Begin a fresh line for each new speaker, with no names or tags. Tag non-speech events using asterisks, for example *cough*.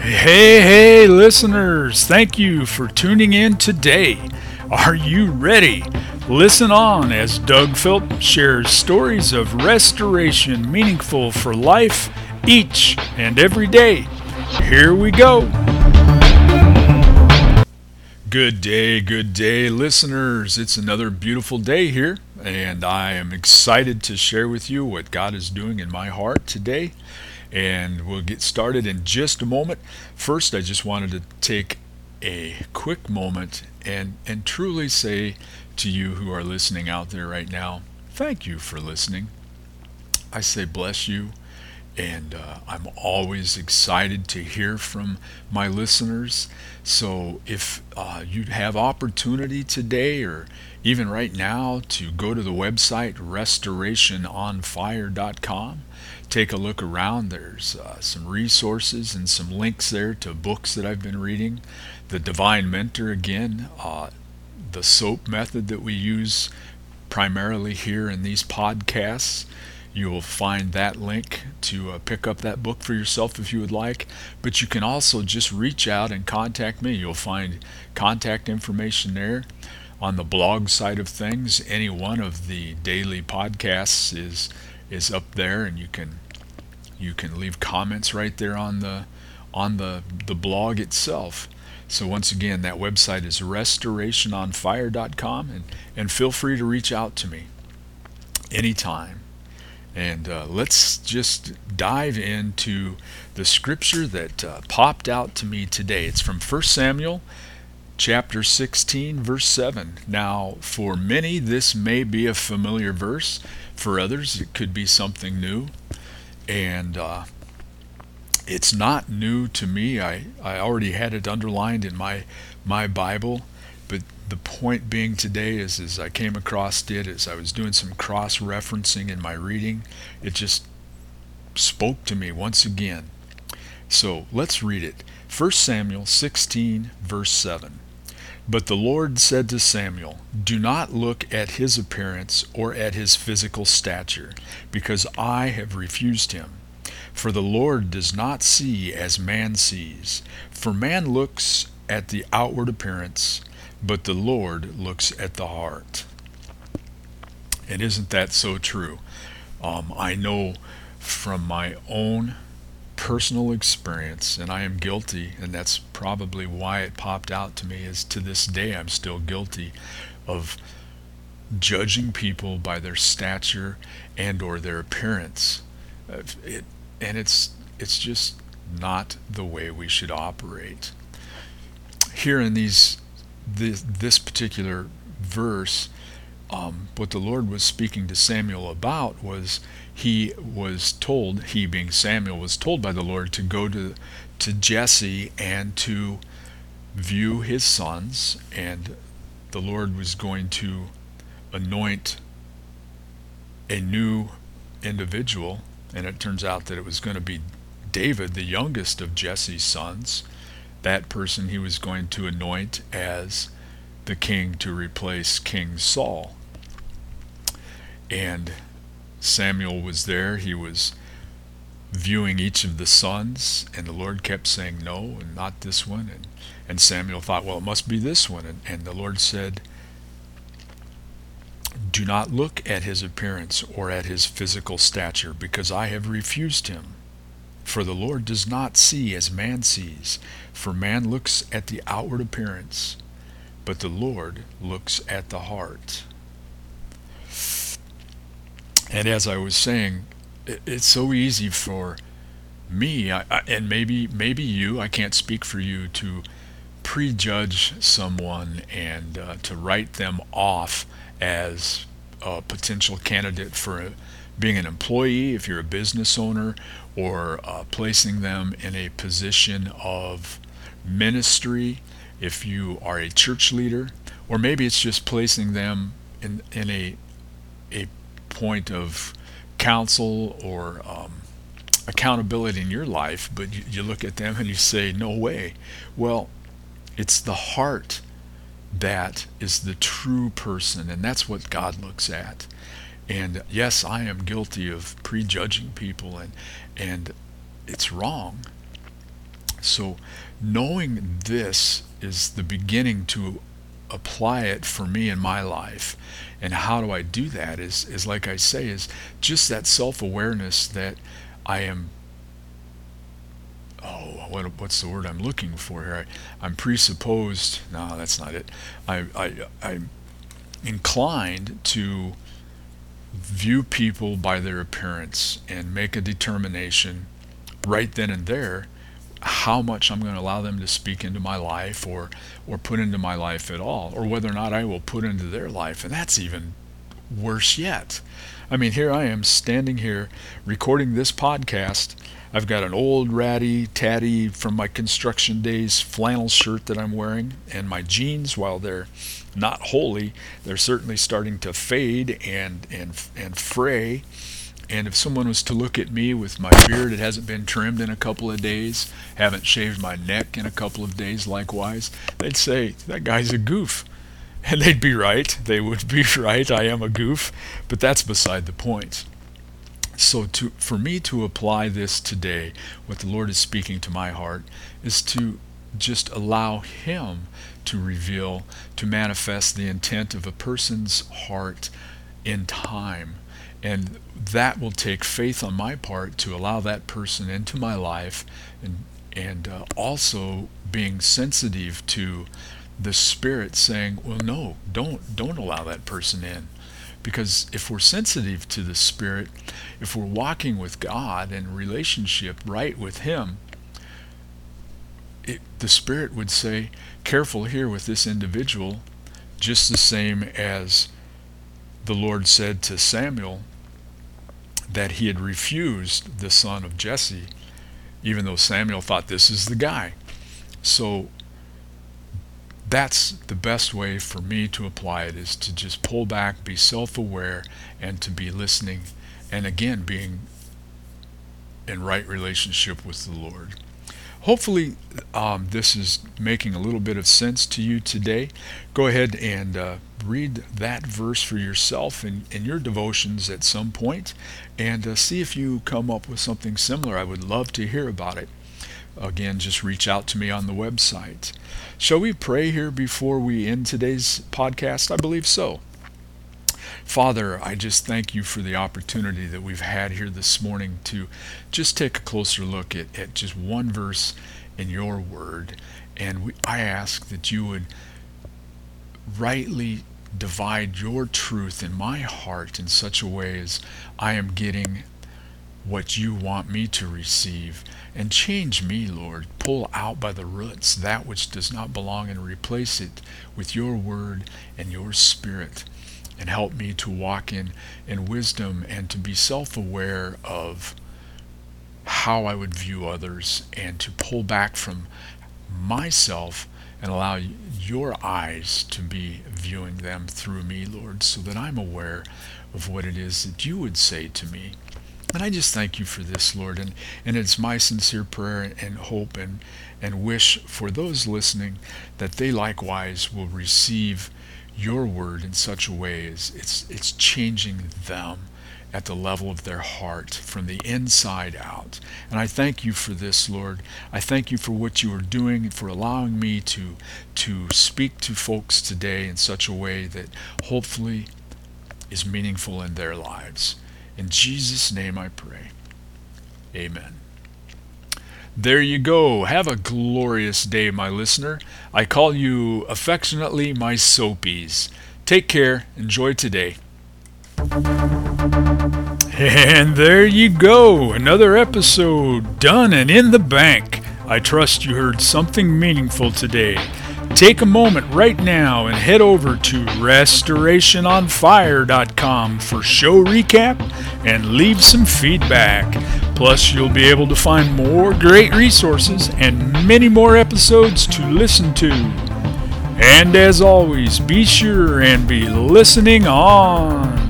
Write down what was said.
Hey, hey, listeners, thank you for tuning in today. Are you ready? Listen on as Doug Philp shares stories of restoration meaningful for life each and every day. Here we go. Good day, good day, listeners. It's another beautiful day here, and I am excited to share with you what God is doing in my heart today and we'll get started in just a moment. First, I just wanted to take a quick moment and, and truly say to you who are listening out there right now, thank you for listening. I say bless you, and uh, I'm always excited to hear from my listeners. So if uh, you have opportunity today or even right now to go to the website restorationonfire.com take a look around. There's uh, some resources and some links there to books that I've been reading. The Divine Mentor, again, uh, the SOAP method that we use primarily here in these podcasts. You will find that link to uh, pick up that book for yourself if you would like. But you can also just reach out and contact me. You'll find contact information there on the blog side of things. Any one of the daily podcasts is is up there, and you can you can leave comments right there on the on the the blog itself. So once again, that website is restorationonfire.com, and and feel free to reach out to me anytime. And uh, let's just dive into the scripture that uh, popped out to me today. It's from 1 Samuel chapter 16, verse 7. Now, for many, this may be a familiar verse. For others, it could be something new. And uh, it's not new to me. I, I already had it underlined in my, my Bible. But the point being today is, as I came across it, as I was doing some cross referencing in my reading, it just spoke to me once again. So let's read it. 1 Samuel 16, verse 7. But the Lord said to Samuel, Do not look at his appearance or at his physical stature, because I have refused him. For the Lord does not see as man sees. For man looks at the outward appearance, but the Lord looks at the heart. And isn't that so true? Um, I know from my own personal experience, and I am guilty, and that's probably why it popped out to me, is to this day I'm still guilty of judging people by their stature and or their appearance. It, and it's it's just not the way we should operate. Here in these this, this particular verse, um, what the Lord was speaking to Samuel about was he was told, he being Samuel, was told by the Lord to go to, to Jesse and to view his sons, and the Lord was going to anoint a new individual, and it turns out that it was going to be David, the youngest of Jesse's sons. That person he was going to anoint as the king to replace King Saul. And Samuel was there. He was viewing each of the sons, and the Lord kept saying, No, and not this one. And, and Samuel thought, Well, it must be this one. And, and the Lord said, Do not look at his appearance or at his physical stature, because I have refused him. For the Lord does not see as man sees, for man looks at the outward appearance, but the Lord looks at the heart. And as I was saying, it's so easy for me, and maybe maybe you. I can't speak for you to prejudge someone and uh, to write them off as a potential candidate for a, being an employee if you're a business owner or uh, placing them in a position of ministry if you are a church leader or maybe it's just placing them in, in a, a point of counsel or um, accountability in your life, but you, you look at them and you say, no way. Well, it's the heart that is the true person, and that's what God looks at. And yes, I am guilty of prejudging people, and and it's wrong. So knowing this is the beginning to apply it for me in my life. And how do I do that is is like I say is just that self-awareness that I am oh what, what's the word I'm looking for here I, I'm presupposed no that's not it I, I I'm inclined to view people by their appearance and make a determination right then and there how much I'm going to allow them to speak into my life or or put into my life at all or whether or not I will put into their life. And that's even worse yet. I mean here I am standing here recording this podcast. I've got an old ratty tatty from my construction days flannel shirt that I'm wearing and my jeans while they're not holey they're certainly starting to fade and and and fray and if someone was to look at me with my beard, it hasn't been trimmed in a couple of days, haven't shaved my neck in a couple of days likewise, they'd say, that guy's a goof. *laughs* And they'd be right. They would be *laughs* right. I am a goof. But that's beside the point. So to for me to apply this today, what the Lord is speaking to my heart, is to just allow Him to reveal, to manifest the intent of a person's heart in time and that will take faith on my part to allow that person into my life and and uh, also being sensitive to the spirit saying well no don't don't allow that person in because if we're sensitive to the spirit if we're walking with god and relationship right with him it, the spirit would say careful here with this individual just the same as the Lord said to Samuel that he had refused the son of Jesse, even though Samuel thought this is the guy. So that's the best way for me to apply it is to just pull back, be self aware, and to be listening, and again, being in right relationship with the Lord. Hopefully, um, this is making a little bit of sense to you today. Go ahead and uh, read that verse for yourself in, in your devotions at some point and uh, see if you come up with something similar. I would love to hear about it. Again, just reach out to me on the website. Shall we pray here before we end today's podcast? I believe so. Father, I just thank you for the opportunity that we've had here this morning to just take a closer look at, at just one verse in your word. And we, I ask that you would rightly divide your truth in my heart in such a way as I am getting what you want me to receive. And change me, Lord. Pull out by the roots that which does not belong and replace it with your word and your spirit and help me to walk in, in wisdom and to be self aware of how I would view others and to pull back from myself and allow your eyes to be viewing them through me, Lord, so that I'm aware of what it is that you would say to me. And I just thank you for this, Lord. And, and it's my sincere prayer and hope and, and wish for those listening that they likewise will receive your word in such a way as it's it's changing them at the level of their heart from the inside out. And I thank you for this, Lord. I thank you for what you are doing and for allowing me to to speak to folks today in such a way that hopefully is meaningful in their lives. In Jesus' name I pray. Amen. There you go. Have a glorious day, my listener. I call you affectionately my soapies. Take care. Enjoy today. And there you go. Another episode done and in the bank. I trust you heard something meaningful today. Take a moment right now and head over to restorationonfire.com for show recap and leave some feedback. Plus, you'll be able to find more great resources and many more episodes to listen to. And as always, be sure and be listening on.